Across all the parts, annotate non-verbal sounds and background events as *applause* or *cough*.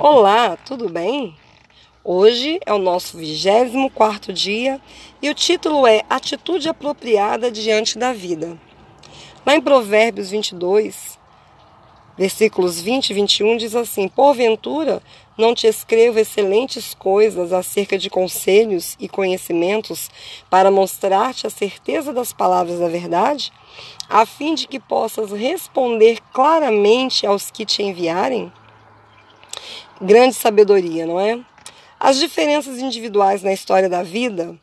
Olá, tudo bem? Hoje é o nosso 24 dia e o título é Atitude apropriada diante da vida. Lá em Provérbios 22, versículos 20 e 21 diz assim: Porventura não te escrevo excelentes coisas acerca de conselhos e conhecimentos para mostrar-te a certeza das palavras da verdade, a fim de que possas responder claramente aos que te enviarem? Grande sabedoria, não é? As diferenças individuais na história da vida,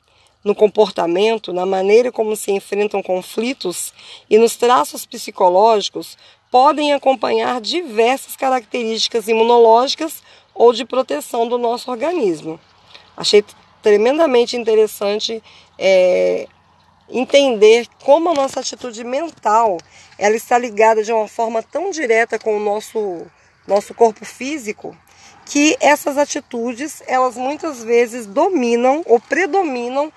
no comportamento, na maneira como se enfrentam conflitos e nos traços psicológicos podem acompanhar diversas características imunológicas ou de proteção do nosso organismo. Achei tremendamente interessante é, entender como a nossa atitude mental ela está ligada de uma forma tão direta com o nosso, nosso corpo físico que essas atitudes, elas muitas vezes dominam ou predominam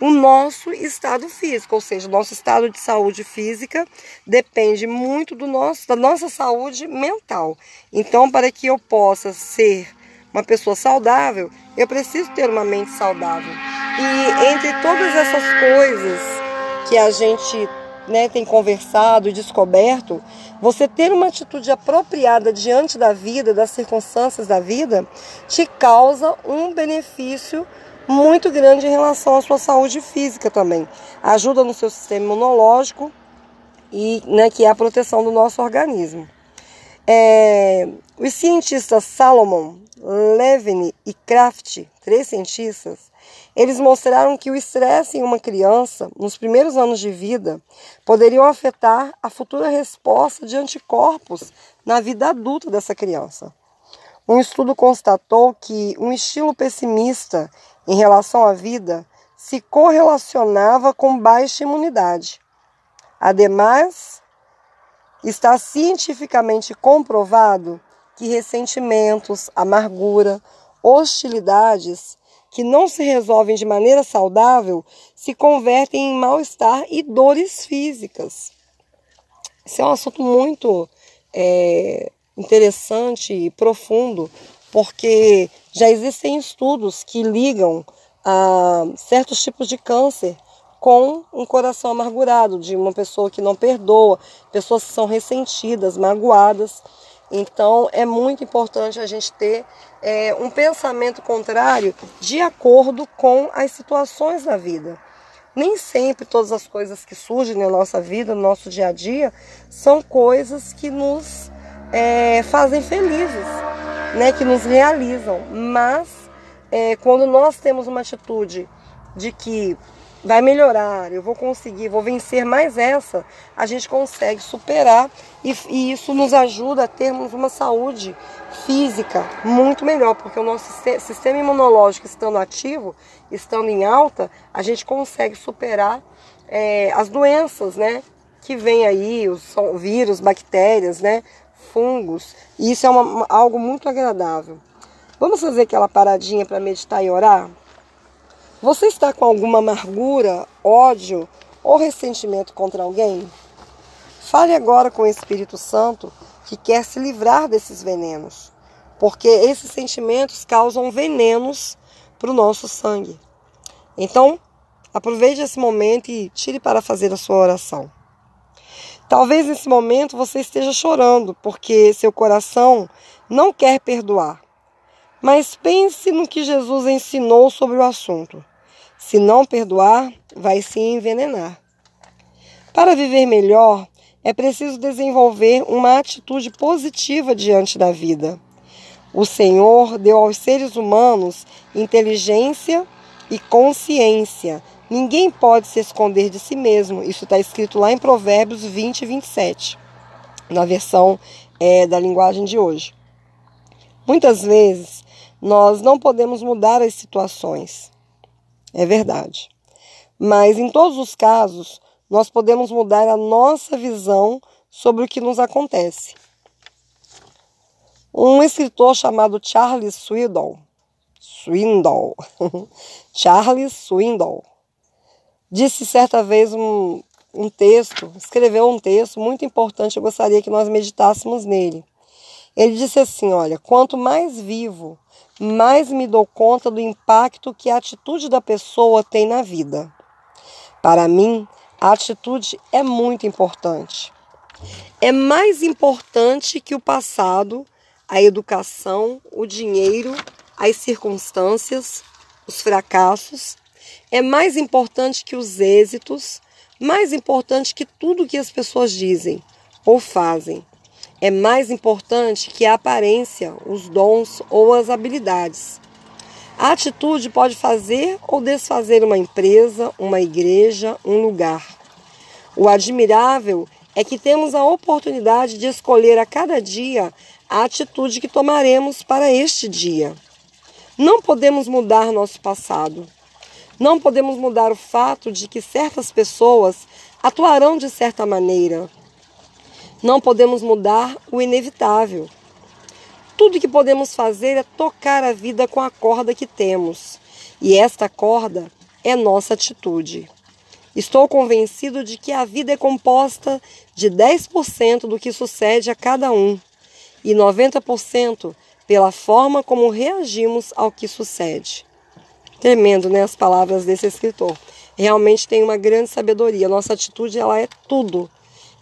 o nosso estado físico, ou seja, o nosso estado de saúde física depende muito do nosso, da nossa saúde mental. Então, para que eu possa ser uma pessoa saudável, eu preciso ter uma mente saudável. E entre todas essas coisas que a gente né, tem conversado e descoberto, você ter uma atitude apropriada diante da vida, das circunstâncias da vida, te causa um benefício muito grande em relação à sua saúde física também. Ajuda no seu sistema imunológico e né, que é a proteção do nosso organismo. É, os cientistas Salomon, Levine e Kraft, três cientistas, eles mostraram que o estresse em uma criança, nos primeiros anos de vida, poderiam afetar a futura resposta de anticorpos na vida adulta dessa criança. Um estudo constatou que um estilo pessimista em relação à vida se correlacionava com baixa imunidade. Ademais, está cientificamente comprovado que ressentimentos, amargura, hostilidades que não se resolvem de maneira saudável se convertem em mal-estar e dores físicas. Esse é um assunto muito é, interessante e profundo, porque já existem estudos que ligam a certos tipos de câncer com um coração amargurado, de uma pessoa que não perdoa, pessoas que são ressentidas, magoadas. Então é muito importante a gente ter é, um pensamento contrário de acordo com as situações da vida. Nem sempre todas as coisas que surgem na nossa vida, no nosso dia a dia, são coisas que nos é, fazem felizes, né, que nos realizam. Mas é, quando nós temos uma atitude de que vai melhorar, eu vou conseguir, vou vencer mais essa, a gente consegue superar e, e, isso nos ajuda a termos uma saúde física muito melhor, porque o nosso sistema imunológico estando ativo, estando em alta, a gente consegue superar é, as doenças, né? Que vem aí, os vírus, bactérias, né? Fungos, e isso é uma, algo muito agradável. Vamos fazer aquela paradinha para meditar e orar? Você está com alguma amargura, ódio ou ressentimento contra alguém? Fale agora com o Espírito Santo que quer se livrar desses venenos, porque esses sentimentos causam venenos para o nosso sangue. Então, aproveite esse momento e tire para fazer a sua oração. Talvez nesse momento você esteja chorando porque seu coração não quer perdoar. Mas pense no que Jesus ensinou sobre o assunto. Se não perdoar, vai se envenenar. Para viver melhor, é preciso desenvolver uma atitude positiva diante da vida. O Senhor deu aos seres humanos inteligência e consciência. Ninguém pode se esconder de si mesmo. Isso está escrito lá em Provérbios 20 e 27, na versão é, da linguagem de hoje. Muitas vezes nós não podemos mudar as situações. É verdade. Mas em todos os casos, nós podemos mudar a nossa visão sobre o que nos acontece. Um escritor chamado Charles Swindoll, Swindoll, *laughs* Charles Swindoll, disse certa vez um, um texto, escreveu um texto muito importante, eu gostaria que nós meditássemos nele. Ele disse assim: Olha, quanto mais vivo, mais me dou conta do impacto que a atitude da pessoa tem na vida. Para mim, a atitude é muito importante. É mais importante que o passado, a educação, o dinheiro, as circunstâncias, os fracassos. É mais importante que os êxitos, mais importante que tudo que as pessoas dizem ou fazem. É mais importante que a aparência, os dons ou as habilidades. A atitude pode fazer ou desfazer uma empresa, uma igreja, um lugar. O admirável é que temos a oportunidade de escolher a cada dia a atitude que tomaremos para este dia. Não podemos mudar nosso passado. Não podemos mudar o fato de que certas pessoas atuarão de certa maneira, não podemos mudar o inevitável. Tudo que podemos fazer é tocar a vida com a corda que temos, e esta corda é nossa atitude. Estou convencido de que a vida é composta de 10% do que sucede a cada um e 90% pela forma como reagimos ao que sucede. Tremendo, né, as palavras desse escritor. Realmente tem uma grande sabedoria. Nossa atitude ela é tudo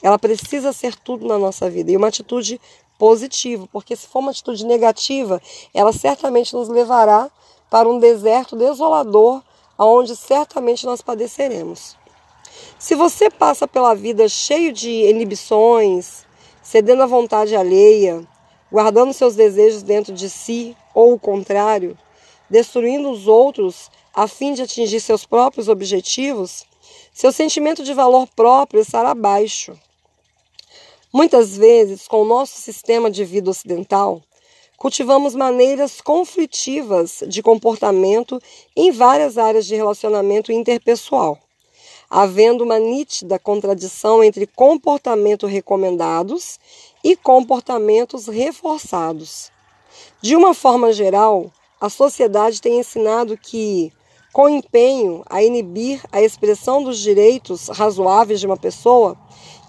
ela precisa ser tudo na nossa vida e uma atitude positiva, porque se for uma atitude negativa, ela certamente nos levará para um deserto desolador, aonde certamente nós padeceremos. Se você passa pela vida cheio de inibições, cedendo à vontade alheia, guardando seus desejos dentro de si, ou o contrário, destruindo os outros a fim de atingir seus próprios objetivos, seu sentimento de valor próprio estará baixo. Muitas vezes, com o nosso sistema de vida ocidental, cultivamos maneiras conflitivas de comportamento em várias áreas de relacionamento interpessoal, havendo uma nítida contradição entre comportamentos recomendados e comportamentos reforçados. De uma forma geral, a sociedade tem ensinado que, com empenho a inibir a expressão dos direitos razoáveis de uma pessoa,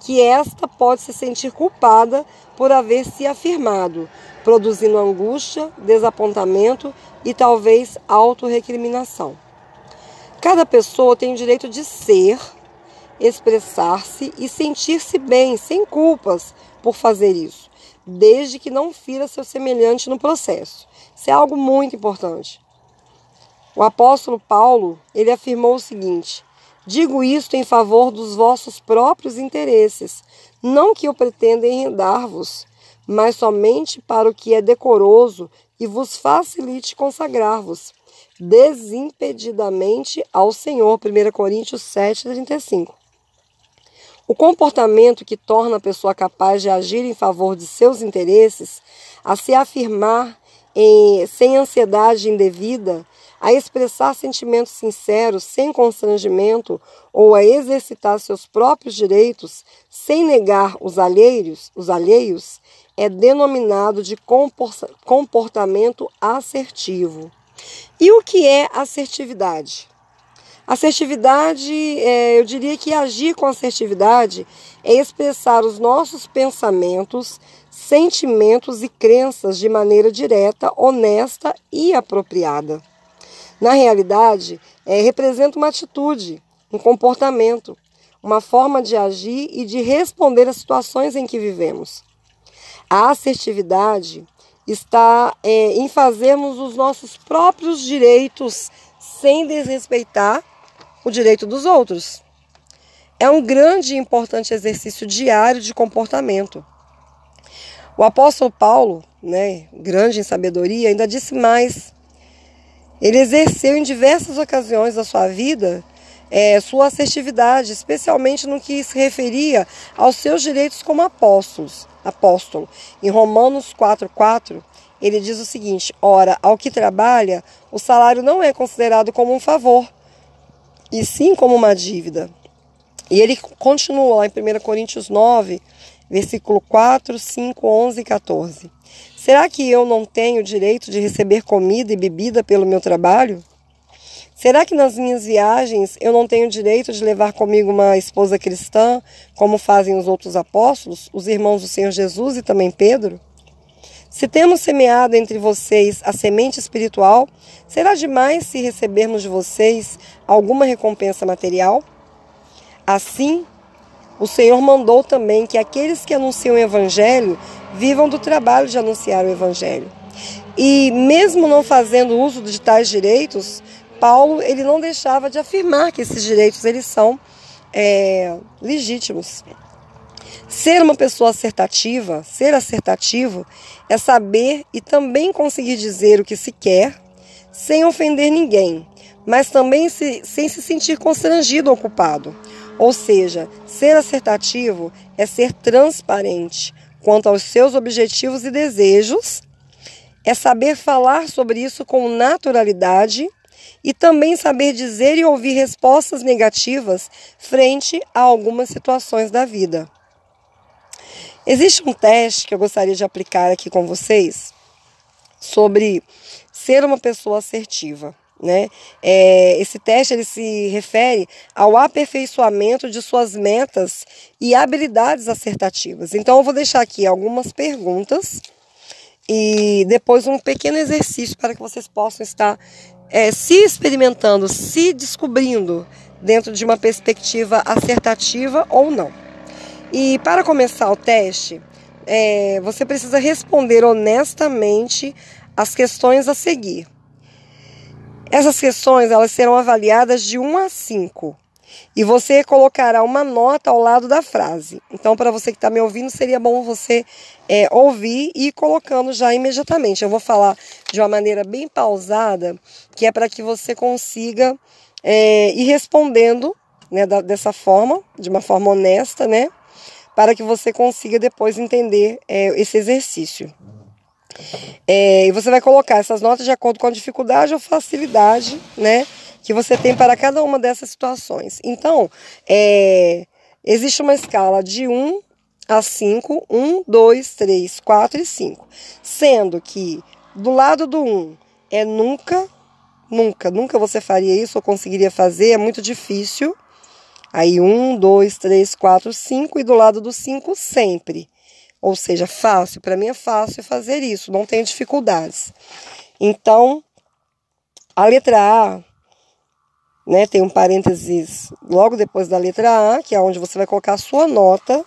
que esta pode se sentir culpada por haver se afirmado, produzindo angústia, desapontamento e talvez autorrecriminação. Cada pessoa tem o direito de ser, expressar-se e sentir-se bem, sem culpas, por fazer isso, desde que não fira seu semelhante no processo. Isso é algo muito importante. O apóstolo Paulo, ele afirmou o seguinte: Digo isto em favor dos vossos próprios interesses, não que eu pretenda enredar-vos, mas somente para o que é decoroso e vos facilite consagrar-vos desimpedidamente ao Senhor. 1 Coríntios 7, 35. O comportamento que torna a pessoa capaz de agir em favor de seus interesses, a se afirmar em, sem ansiedade indevida, a expressar sentimentos sinceros sem constrangimento ou a exercitar seus próprios direitos sem negar os alheios, os alheios é denominado de comportamento assertivo. E o que é assertividade? Assertividade, é, eu diria que agir com assertividade é expressar os nossos pensamentos, sentimentos e crenças de maneira direta, honesta e apropriada. Na realidade, é, representa uma atitude, um comportamento, uma forma de agir e de responder às situações em que vivemos. A assertividade está é, em fazermos os nossos próprios direitos sem desrespeitar o direito dos outros. É um grande e importante exercício diário de comportamento. O apóstolo Paulo, né, grande em sabedoria, ainda disse mais ele exerceu em diversas ocasiões da sua vida é, sua assertividade, especialmente no que se referia aos seus direitos como apóstolos, apóstolo. Em Romanos 4,4, ele diz o seguinte: Ora, ao que trabalha, o salário não é considerado como um favor, e sim como uma dívida. E ele continua lá em 1 Coríntios 9, versículo 4, 5, 11 e 14. Será que eu não tenho direito de receber comida e bebida pelo meu trabalho? Será que nas minhas viagens eu não tenho direito de levar comigo uma esposa cristã, como fazem os outros apóstolos, os irmãos do Senhor Jesus e também Pedro? Se temos semeado entre vocês a semente espiritual, será demais se recebermos de vocês alguma recompensa material? Assim, o Senhor mandou também que aqueles que anunciam o Evangelho vivam do trabalho de anunciar o Evangelho. E mesmo não fazendo uso de tais direitos, Paulo ele não deixava de afirmar que esses direitos eles são é, legítimos. Ser uma pessoa assertativa, ser assertativo, é saber e também conseguir dizer o que se quer, sem ofender ninguém, mas também se, sem se sentir constrangido ou ocupado. Ou seja, ser assertativo é ser transparente quanto aos seus objetivos e desejos, é saber falar sobre isso com naturalidade e também saber dizer e ouvir respostas negativas frente a algumas situações da vida. Existe um teste que eu gostaria de aplicar aqui com vocês sobre ser uma pessoa assertiva. Né? É, esse teste ele se refere ao aperfeiçoamento de suas metas e habilidades assertativas. Então, eu vou deixar aqui algumas perguntas e depois um pequeno exercício para que vocês possam estar é, se experimentando, se descobrindo dentro de uma perspectiva assertativa ou não. E para começar o teste, é, você precisa responder honestamente as questões a seguir. Essas questões elas serão avaliadas de 1 a 5 e você colocará uma nota ao lado da frase. Então, para você que está me ouvindo, seria bom você é, ouvir e ir colocando já imediatamente. Eu vou falar de uma maneira bem pausada, que é para que você consiga é, ir respondendo né, da, dessa forma, de uma forma honesta, né? Para que você consiga depois entender é, esse exercício. É, e você vai colocar essas notas de acordo com a dificuldade ou facilidade, né? Que você tem para cada uma dessas situações. Então, é, existe uma escala de 1 a 5, 1, 2, 3, 4 e 5. Sendo que do lado do 1 é nunca, nunca, nunca você faria isso ou conseguiria fazer, é muito difícil. Aí 1, 2, 3, 4, 5 e do lado do 5 sempre. Ou seja, fácil, para mim é fácil fazer isso, não tenho dificuldades. Então, a letra A, né, tem um parênteses logo depois da letra A, que é onde você vai colocar a sua nota,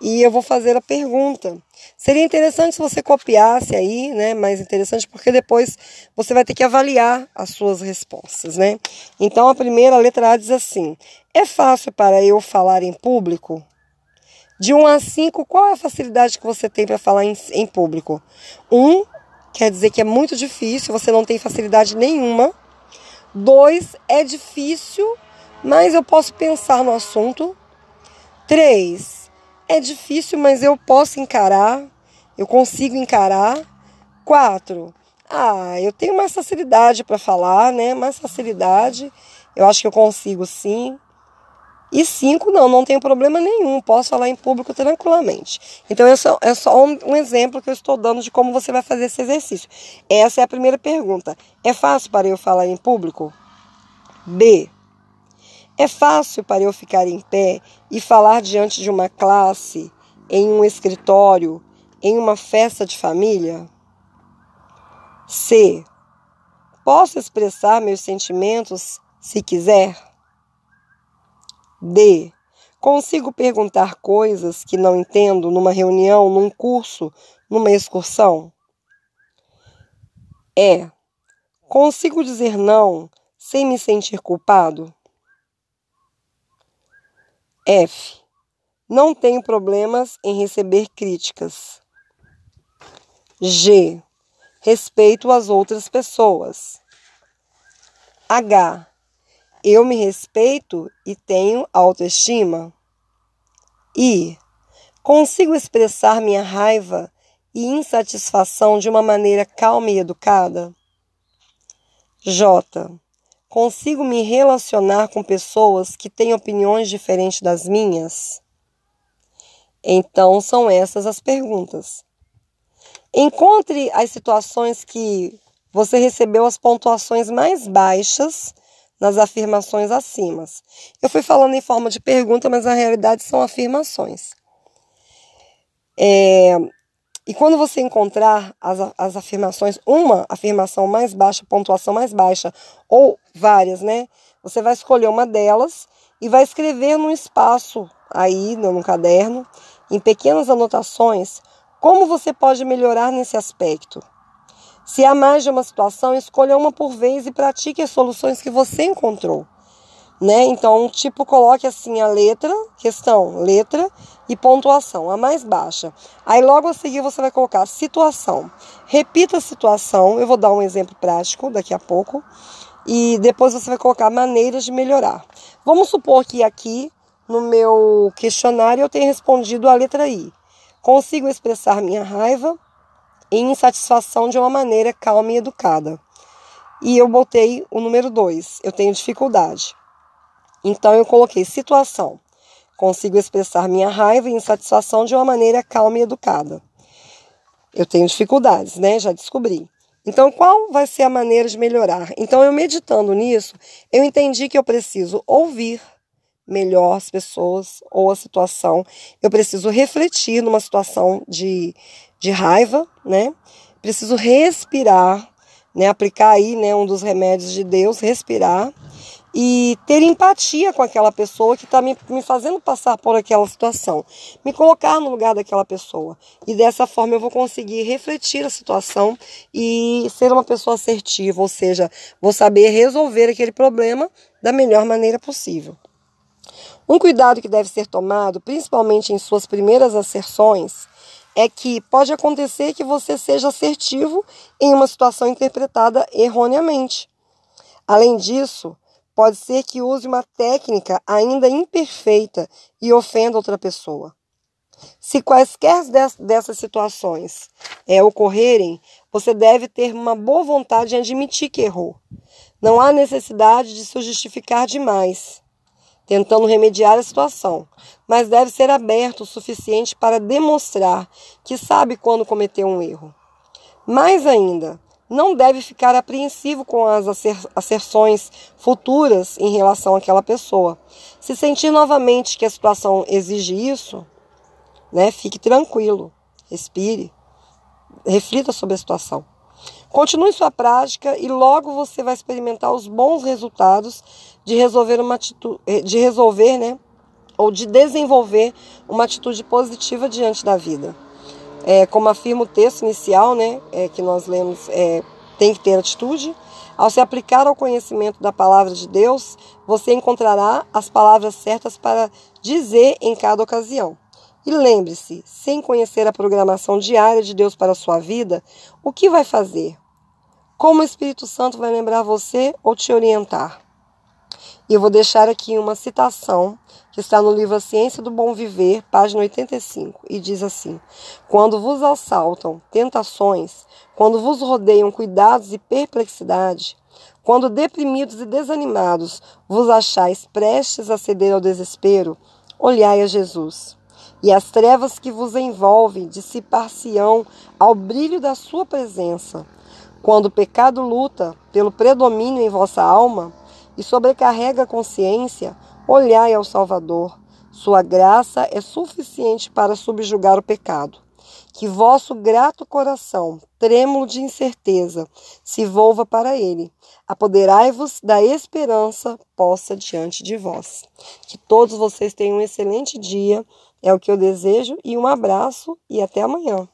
e eu vou fazer a pergunta. Seria interessante se você copiasse aí, né? Mais interessante porque depois você vai ter que avaliar as suas respostas, né? Então a primeira letra A diz assim: É fácil para eu falar em público? De 1 a 5, qual é a facilidade que você tem para falar em, em público? 1 quer dizer que é muito difícil, você não tem facilidade nenhuma. 2 é difícil, mas eu posso pensar no assunto. 3 é difícil, mas eu posso encarar, eu consigo encarar. 4 ah, eu tenho mais facilidade para falar, né? Mais facilidade. Eu acho que eu consigo sim. E cinco, não, não tenho problema nenhum, posso falar em público tranquilamente. Então, é só, é só um, um, exemplo que eu estou dando de como você vai fazer esse exercício. Essa é a primeira pergunta. É fácil para eu falar em público? B. É fácil para eu ficar em pé e falar diante de uma classe, em um escritório, em uma festa de família? C. Posso expressar meus sentimentos se quiser? D. Consigo perguntar coisas que não entendo numa reunião, num curso, numa excursão? E. Consigo dizer não sem me sentir culpado? F. Não tenho problemas em receber críticas. G. Respeito as outras pessoas. H. Eu me respeito e tenho autoestima. I. Consigo expressar minha raiva e insatisfação de uma maneira calma e educada. J. Consigo me relacionar com pessoas que têm opiniões diferentes das minhas? Então, são essas as perguntas. Encontre as situações que você recebeu as pontuações mais baixas nas afirmações acima. Eu fui falando em forma de pergunta, mas na realidade são afirmações. É, E quando você encontrar as, as afirmações, uma afirmação mais baixa, pontuação mais baixa, ou várias, né? Você vai escolher uma delas e vai escrever num espaço aí, no caderno, em pequenas anotações, como você pode melhorar nesse aspecto. Se há mais de uma situação, escolha uma por vez e pratique as soluções que você encontrou. Né? Então, tipo, coloque assim a letra, questão, letra e pontuação, a mais baixa. Aí logo a seguir você vai colocar situação. Repita a situação, eu vou dar um exemplo prático daqui a pouco. E depois você vai colocar maneiras de melhorar. Vamos supor que aqui no meu questionário eu tenha respondido a letra I. Consigo expressar minha raiva e insatisfação de uma maneira calma e educada. E eu botei o número 2. Eu tenho dificuldade. Então eu coloquei situação. Consigo expressar minha raiva e insatisfação de uma maneira calma e educada. Eu tenho dificuldades, né? Já descobri. Então, qual vai ser a maneira de melhorar? Então, eu meditando nisso, eu entendi que eu preciso ouvir melhor as pessoas ou a situação. Eu preciso refletir numa situação de, de raiva, né? Preciso respirar, né? Aplicar aí, né, um dos remédios de Deus, respirar e ter empatia com aquela pessoa que está me, me fazendo passar por aquela situação, me colocar no lugar daquela pessoa. E dessa forma eu vou conseguir refletir a situação e ser uma pessoa assertiva, ou seja, vou saber resolver aquele problema da melhor maneira possível. Um cuidado que deve ser tomado, principalmente em suas primeiras asserções, é que pode acontecer que você seja assertivo em uma situação interpretada erroneamente. Além disso, Pode ser que use uma técnica ainda imperfeita e ofenda outra pessoa. Se quaisquer dessas situações é, ocorrerem, você deve ter uma boa vontade em admitir que errou. Não há necessidade de se justificar demais, tentando remediar a situação, mas deve ser aberto o suficiente para demonstrar que sabe quando cometeu um erro. Mais ainda, não deve ficar apreensivo com as asserções futuras em relação àquela pessoa. Se sentir novamente que a situação exige isso, né, fique tranquilo, respire, reflita sobre a situação. Continue sua prática e logo você vai experimentar os bons resultados de resolver uma atitude, eh, de resolver, né, ou de desenvolver uma atitude positiva diante da vida. É, como afirma o texto inicial, né, é, que nós lemos, é, tem que ter atitude. Ao se aplicar ao conhecimento da palavra de Deus, você encontrará as palavras certas para dizer em cada ocasião. E lembre-se, sem conhecer a programação diária de Deus para a sua vida, o que vai fazer? Como o Espírito Santo vai lembrar você ou te orientar? E eu vou deixar aqui uma citação que está no livro A Ciência do Bom Viver, página 85, e diz assim: Quando vos assaltam tentações, quando vos rodeiam cuidados e perplexidade, quando deprimidos e desanimados vos achais prestes a ceder ao desespero, olhai a Jesus. E as trevas que vos envolvem dissipar-se-ão ao brilho da sua presença. Quando o pecado luta pelo predomínio em vossa alma, e sobrecarrega a consciência, olhai ao Salvador. Sua graça é suficiente para subjugar o pecado. Que vosso grato coração, trêmulo de incerteza, se volva para ele. Apoderai-vos da esperança possa diante de vós. Que todos vocês tenham um excelente dia, é o que eu desejo, e um abraço e até amanhã.